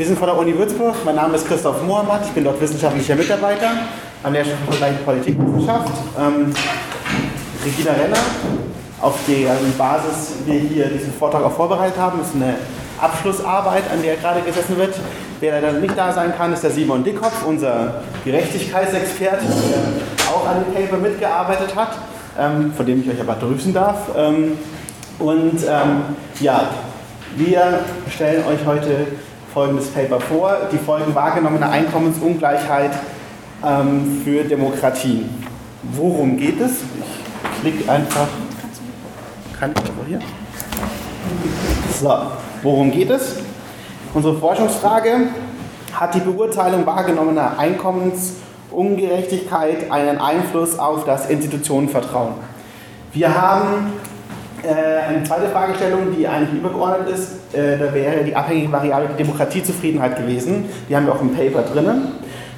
Wir sind von der Uni Würzburg. Mein Name ist Christoph Mohammed. Ich bin dort wissenschaftlicher Mitarbeiter an der Schule Politikwissenschaft. Ähm, Regina Renner, auf deren Basis wir hier diesen Vortrag auch vorbereitet haben, ist eine Abschlussarbeit, an der gerade gesessen wird. Wer leider nicht da sein kann, ist der Simon Dickkopf, unser Gerechtigkeitsexperte, der auch an dem Paper mitgearbeitet hat, ähm, von dem ich euch aber grüßen darf. Ähm, und ähm, ja, wir stellen euch heute folgendes Paper vor, die Folgen wahrgenommener Einkommensungleichheit ähm, für Demokratien. Worum geht es? Ich klicke einfach. Kann ich aber hier? So, worum geht es? Unsere Forschungsfrage, hat die Beurteilung wahrgenommener Einkommensungerechtigkeit einen Einfluss auf das Institutionenvertrauen? Wir haben eine zweite Fragestellung, die eigentlich übergeordnet ist, äh, da wäre die abhängige Variable Demokratiezufriedenheit gewesen. Die haben wir auch im Paper drinnen.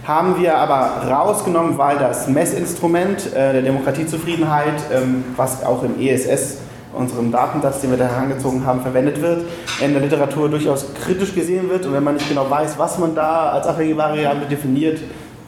Haben wir aber rausgenommen, weil das Messinstrument äh, der Demokratiezufriedenheit, ähm, was auch im ESS, unserem Datensatz, den wir da herangezogen haben, verwendet wird, in der Literatur durchaus kritisch gesehen wird. Und wenn man nicht genau weiß, was man da als abhängige Variable definiert,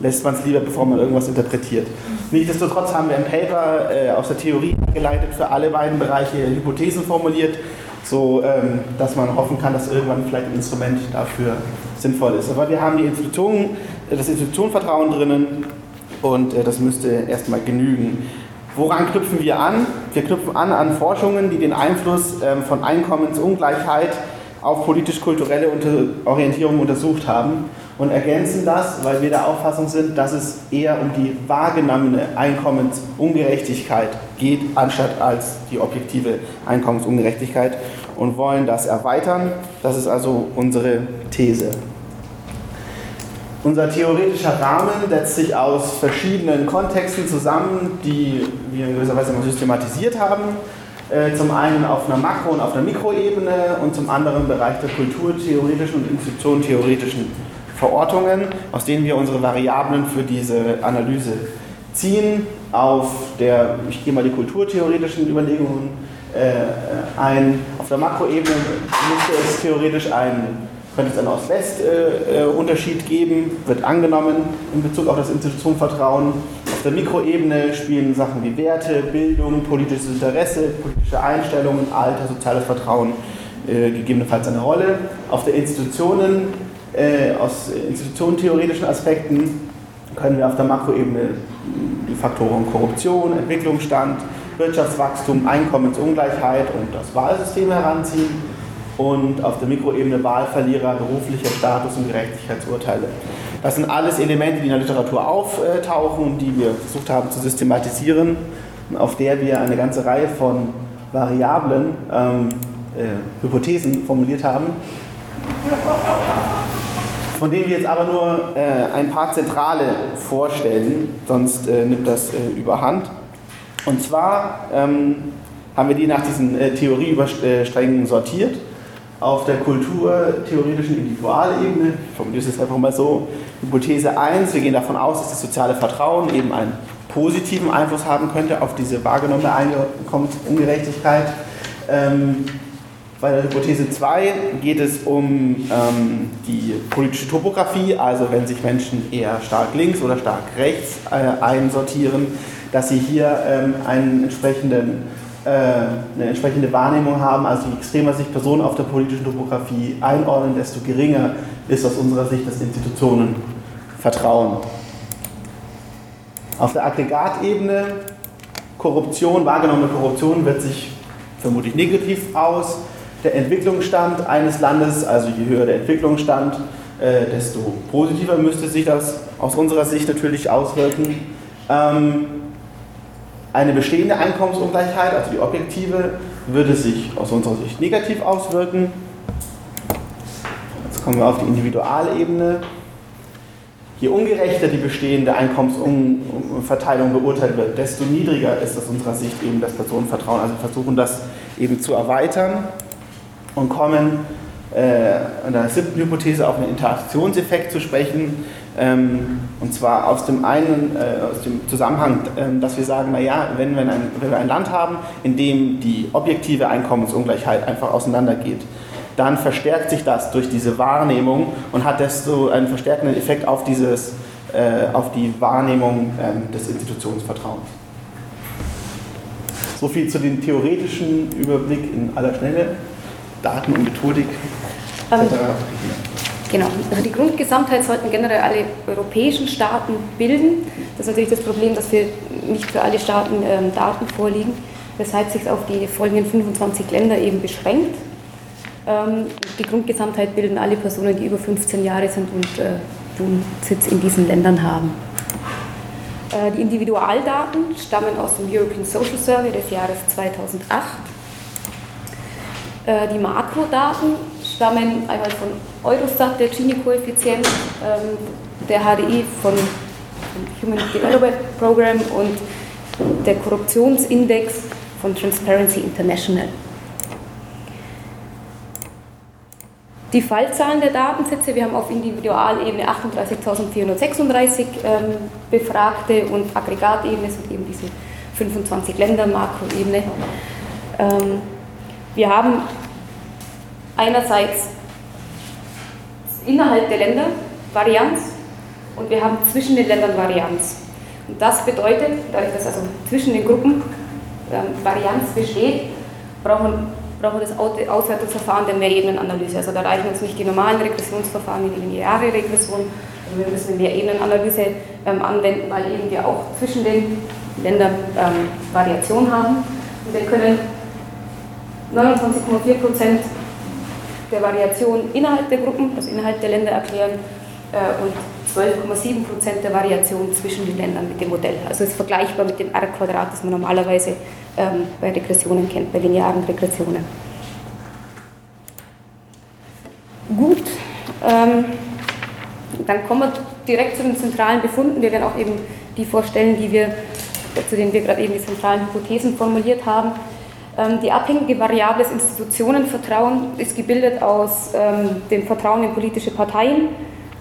lässt man es lieber, bevor man irgendwas interpretiert. Nichtsdestotrotz haben wir ein Paper äh, aus der Theorie geleitet für alle beiden Bereiche Hypothesen formuliert, so ähm, dass man hoffen kann, dass irgendwann vielleicht ein Instrument dafür sinnvoll ist. Aber wir haben die Institutionen, äh, das Institutionenvertrauen drinnen und äh, das müsste erstmal genügen. Woran knüpfen wir an? Wir knüpfen an an Forschungen, die den Einfluss ähm, von Einkommensungleichheit auf politisch-kulturelle Orientierung untersucht haben und ergänzen das, weil wir der Auffassung sind, dass es eher um die wahrgenommene Einkommensungerechtigkeit geht, anstatt als die objektive Einkommensungerechtigkeit und wollen das erweitern. Das ist also unsere These. Unser theoretischer Rahmen setzt sich aus verschiedenen Kontexten zusammen, die wir in gewisser Weise systematisiert haben. Äh, zum einen auf einer Makro- und auf einer Mikroebene und zum anderen im Bereich der kulturtheoretischen und institutionentheoretischen Verortungen, aus denen wir unsere Variablen für diese Analyse ziehen. Auf der, ich gehe mal die kulturtheoretischen Überlegungen äh, ein. Auf der Makroebene müsste es theoretisch einen, könnte es einen Ost-West-Unterschied äh, geben, wird angenommen in Bezug auf das Institutionenvertrauen. Auf der Mikroebene spielen Sachen wie Werte, Bildung, politisches Interesse, politische Einstellungen, Alter, soziales Vertrauen äh, gegebenenfalls eine Rolle. Auf der Institutionen äh, aus institutionentheoretischen Aspekten können wir auf der Makroebene die Faktoren Korruption, Entwicklungsstand, Wirtschaftswachstum, Einkommensungleichheit und das Wahlsystem heranziehen und auf der Mikroebene Wahlverlierer, beruflicher Status und Gerechtigkeitsurteile. Das sind alles Elemente, die in der Literatur auftauchen und die wir versucht haben zu systematisieren, auf der wir eine ganze Reihe von Variablen, ähm, äh, Hypothesen formuliert haben von denen wir jetzt aber nur äh, ein paar zentrale vorstellen, sonst äh, nimmt das äh, überhand. Und zwar ähm, haben wir die nach diesen äh, Theorieübersträngen sortiert. Auf der kulturtheoretischen Individualebene, ich formuliere es jetzt einfach mal so, Hypothese 1, wir gehen davon aus, dass das soziale Vertrauen eben einen positiven Einfluss haben könnte auf diese wahrgenommene Einkommensungerechtigkeit. Ähm, bei der Hypothese 2 geht es um ähm, die politische Topografie, also wenn sich Menschen eher stark links oder stark rechts äh, einsortieren, dass sie hier ähm, einen entsprechenden, äh, eine entsprechende Wahrnehmung haben. Also je extremer sich Personen auf der politischen Topografie einordnen, desto geringer ist aus unserer Sicht das Institutionenvertrauen. Auf der Aggregatebene Korruption, wahrgenommene Korruption wird sich vermutlich negativ aus der Entwicklungsstand eines Landes, also je höher der Entwicklungsstand, äh, desto positiver müsste sich das aus unserer Sicht natürlich auswirken. Ähm, eine bestehende Einkommensungleichheit, also die objektive, würde sich aus unserer Sicht negativ auswirken. Jetzt kommen wir auf die Individualebene. Je ungerechter die bestehende Einkommensverteilung beurteilt wird, desto niedriger ist aus unserer Sicht eben das Personenvertrauen. Also versuchen das eben zu erweitern und kommen äh, in der siebten Hypothese auf einen Interaktionseffekt zu sprechen. Ähm, und zwar aus dem einen, äh, aus dem Zusammenhang, äh, dass wir sagen, naja, wenn wir, ein, wenn wir ein Land haben, in dem die objektive Einkommensungleichheit einfach auseinandergeht, dann verstärkt sich das durch diese Wahrnehmung und hat desto einen verstärkenden Effekt auf, dieses, äh, auf die Wahrnehmung ähm, des Institutionsvertrauens. So viel zu dem theoretischen Überblick in aller Schnelle, Daten und Methodik etc. Ähm, genau, also die Grundgesamtheit sollten generell alle europäischen Staaten bilden. Das ist natürlich das Problem, dass wir nicht für alle Staaten ähm, Daten vorliegen, weshalb sich auf die folgenden 25 Länder eben beschränkt. Ähm, die Grundgesamtheit bilden alle Personen, die über 15 Jahre sind und äh, Wohnsitz in diesen Ländern haben. Äh, die Individualdaten stammen aus dem European Social Survey des Jahres 2008. Äh, die Makrodaten stammen einmal von Eurostat, der Gini-Koeffizient, ähm, der HDI von Human Development Program und der Korruptionsindex von Transparency International. Die Fallzahlen der Datensätze, wir haben auf Individualebene 38.436 ähm, Befragte und Aggregatebene sind eben diese 25 Länder, Makroebene. Ähm, wir haben einerseits innerhalb der Länder Varianz und wir haben zwischen den Ländern Varianz. Und das bedeutet, dadurch, dass also zwischen den Gruppen ähm, Varianz besteht, brauchen brauchen wir das Auswertungsverfahren der Mehrebenenanalyse. Also da reichen uns nicht die normalen Regressionsverfahren wie die lineare Regression, also wir müssen eine Mehrebenenanalyse ähm, anwenden, weil eben wir auch zwischen den Ländern ähm, Variation haben. Und wir können 29,4 Prozent der Variation innerhalb der Gruppen, also innerhalb der Länder erklären äh, und 12,7 Prozent der Variation zwischen den Ländern mit dem Modell. Also es ist vergleichbar mit dem R-Quadrat, das man normalerweise ähm, bei Regressionen kennt, bei linearen Regressionen. Gut, ähm, dann kommen wir direkt zu den zentralen Befunden. Wir werden auch eben die vorstellen, die wir, zu denen wir gerade eben die zentralen Hypothesen formuliert haben. Ähm, die abhängige Variable des Institutionenvertrauen ist gebildet aus ähm, dem Vertrauen in politische Parteien,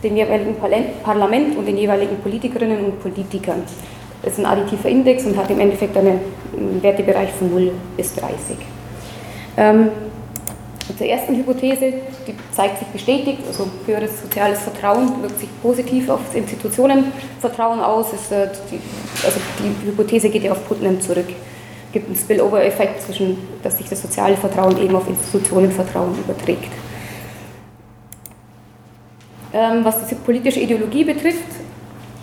dem jeweiligen Parlament und den jeweiligen Politikerinnen und Politikern. Das ist ein additiver Index und hat im Endeffekt einen Wertebereich von 0 bis 30. Ähm, zur ersten Hypothese, die zeigt sich bestätigt, also höheres soziales Vertrauen wirkt sich positiv auf das Institutionenvertrauen aus. Ist, äh, also die Hypothese geht ja auf Putnam zurück. Es gibt einen Spillover-Effekt, zwischen, dass sich das soziale Vertrauen eben auf Institutionenvertrauen überträgt. Ähm, was diese politische Ideologie betrifft,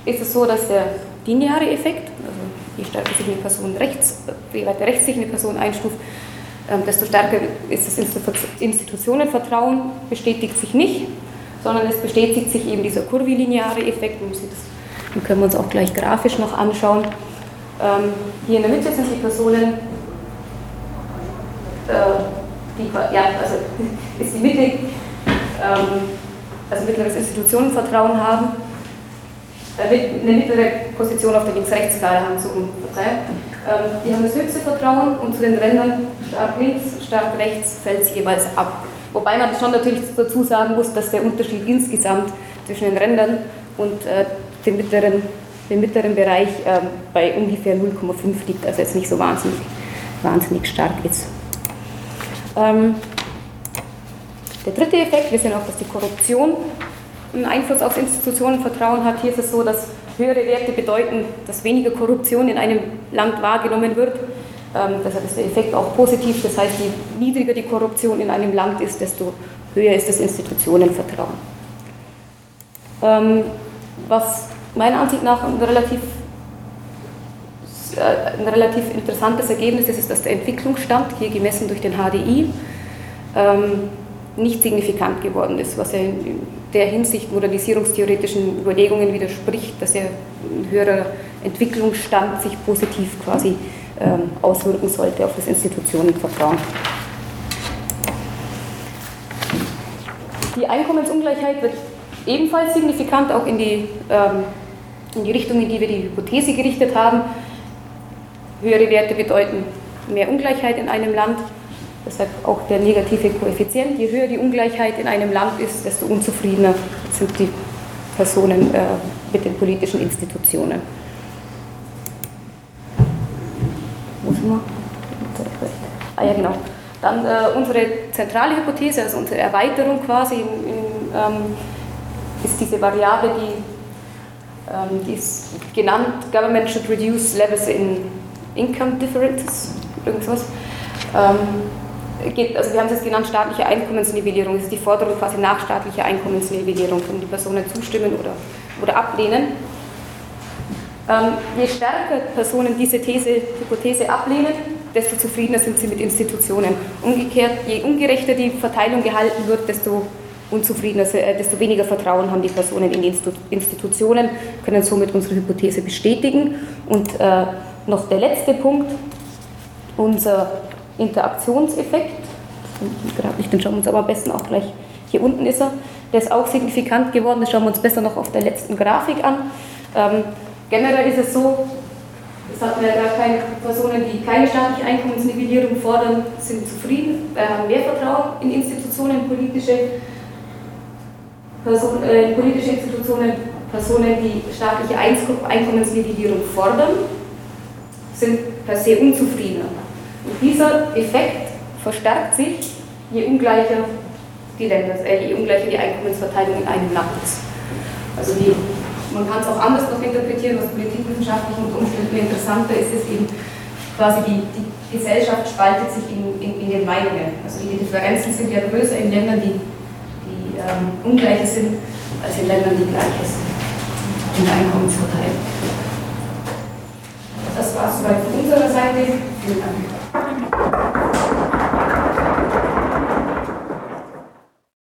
ist es so, dass der lineare Effekt, also je stärker sich eine Person rechts, je weiter rechts sich eine Person einstuft, ähm, desto stärker ist das Institutionenvertrauen, bestätigt sich nicht, sondern es bestätigt sich eben dieser kurvilineare Effekt. Den können wir uns auch gleich grafisch noch anschauen. Ähm, hier in der Mitte sind die Personen, äh, die, ja, also ist die Mitte, also mittleres Institutionenvertrauen haben eine mittlere Position auf der Links-Rechts-Skala haben, so Verzeihung. Ähm, die haben das höchste Vertrauen und zu den Rändern stark links, stark rechts fällt es jeweils ab. Wobei man schon natürlich dazu sagen muss, dass der Unterschied insgesamt zwischen den Rändern und äh, dem, mittleren, dem mittleren Bereich äh, bei ungefähr 0,5 liegt, also jetzt nicht so wahnsinnig, wahnsinnig stark ist. Ähm, der dritte Effekt, wir sehen auch, dass die Korruption einen Einfluss auf Institutionenvertrauen hat. Hier ist es so, dass höhere Werte bedeuten, dass weniger Korruption in einem Land wahrgenommen wird. Ähm, deshalb ist der Effekt auch positiv. Das heißt, je niedriger die Korruption in einem Land ist, desto höher ist das Institutionenvertrauen. Ähm, was meiner Ansicht nach ein relativ, äh, ein relativ interessantes Ergebnis ist, ist, dass der Entwicklungsstand, hier gemessen durch den HDI, ähm, nicht signifikant geworden ist, was ja in der Hinsicht modernisierungstheoretischen Überlegungen widerspricht, dass ja ein höherer Entwicklungsstand sich positiv quasi ähm, auswirken sollte auf das Institutionenvertrauen. Die Einkommensungleichheit wird ebenfalls signifikant auch in die, ähm, in die Richtung, in die wir die Hypothese gerichtet haben. Höhere Werte bedeuten mehr Ungleichheit in einem Land Deshalb auch der negative Koeffizient. Je höher die Ungleichheit in einem Land ist, desto unzufriedener sind die Personen äh, mit den politischen Institutionen. Ah ja, genau. Dann äh, unsere zentrale Hypothese, also unsere Erweiterung quasi, in, in, ähm, ist diese Variable, die, ähm, die ist genannt, Government should reduce levels in Income Differences, irgendwas. Ähm, geht, also wir haben es jetzt genannt, staatliche Einkommensnivellierung. Das ist die Forderung quasi nach staatlicher Einkommensnivellierung, wenn die Personen zustimmen oder, oder ablehnen. Ähm, je stärker Personen diese These, Hypothese ablehnen, desto zufriedener sind sie mit Institutionen. Umgekehrt, je ungerechter die Verteilung gehalten wird, desto unzufriedener, äh, desto weniger Vertrauen haben die Personen in die Institutionen, können somit unsere Hypothese bestätigen. Und äh, noch der letzte Punkt, unser Interaktionseffekt, den schauen wir uns aber am besten auch gleich, hier unten ist er, der ist auch signifikant geworden, das schauen wir uns besser noch auf der letzten Grafik an. Ähm, generell ist es so, es hatten ja gar keine Personen, die keine staatliche Einkommensnivellierung fordern, sind zufrieden, haben mehr Vertrauen in Institutionen, politische, Person, äh, politische Institutionen, Personen, die staatliche Einkommensnivellierung fordern, sind per se unzufriedener. Und dieser Effekt verstärkt sich, je ungleicher die Länder, äh, je ungleicher die Einkommensverteilung in einem Land ist. Also die man kann es auch anders noch interpretieren, was politikwissenschaftlich unter Umständen interessanter ist, ist eben quasi die, die Gesellschaft spaltet sich in, in, in, den Meinungen. Also die Differenzen sind ja größer in Ländern, die ähm, ungleiche sind, als in Ländern, die gleiche sind in der Einkommensverteilung. Das war es soweit von unserer Seite. Vielen Dank.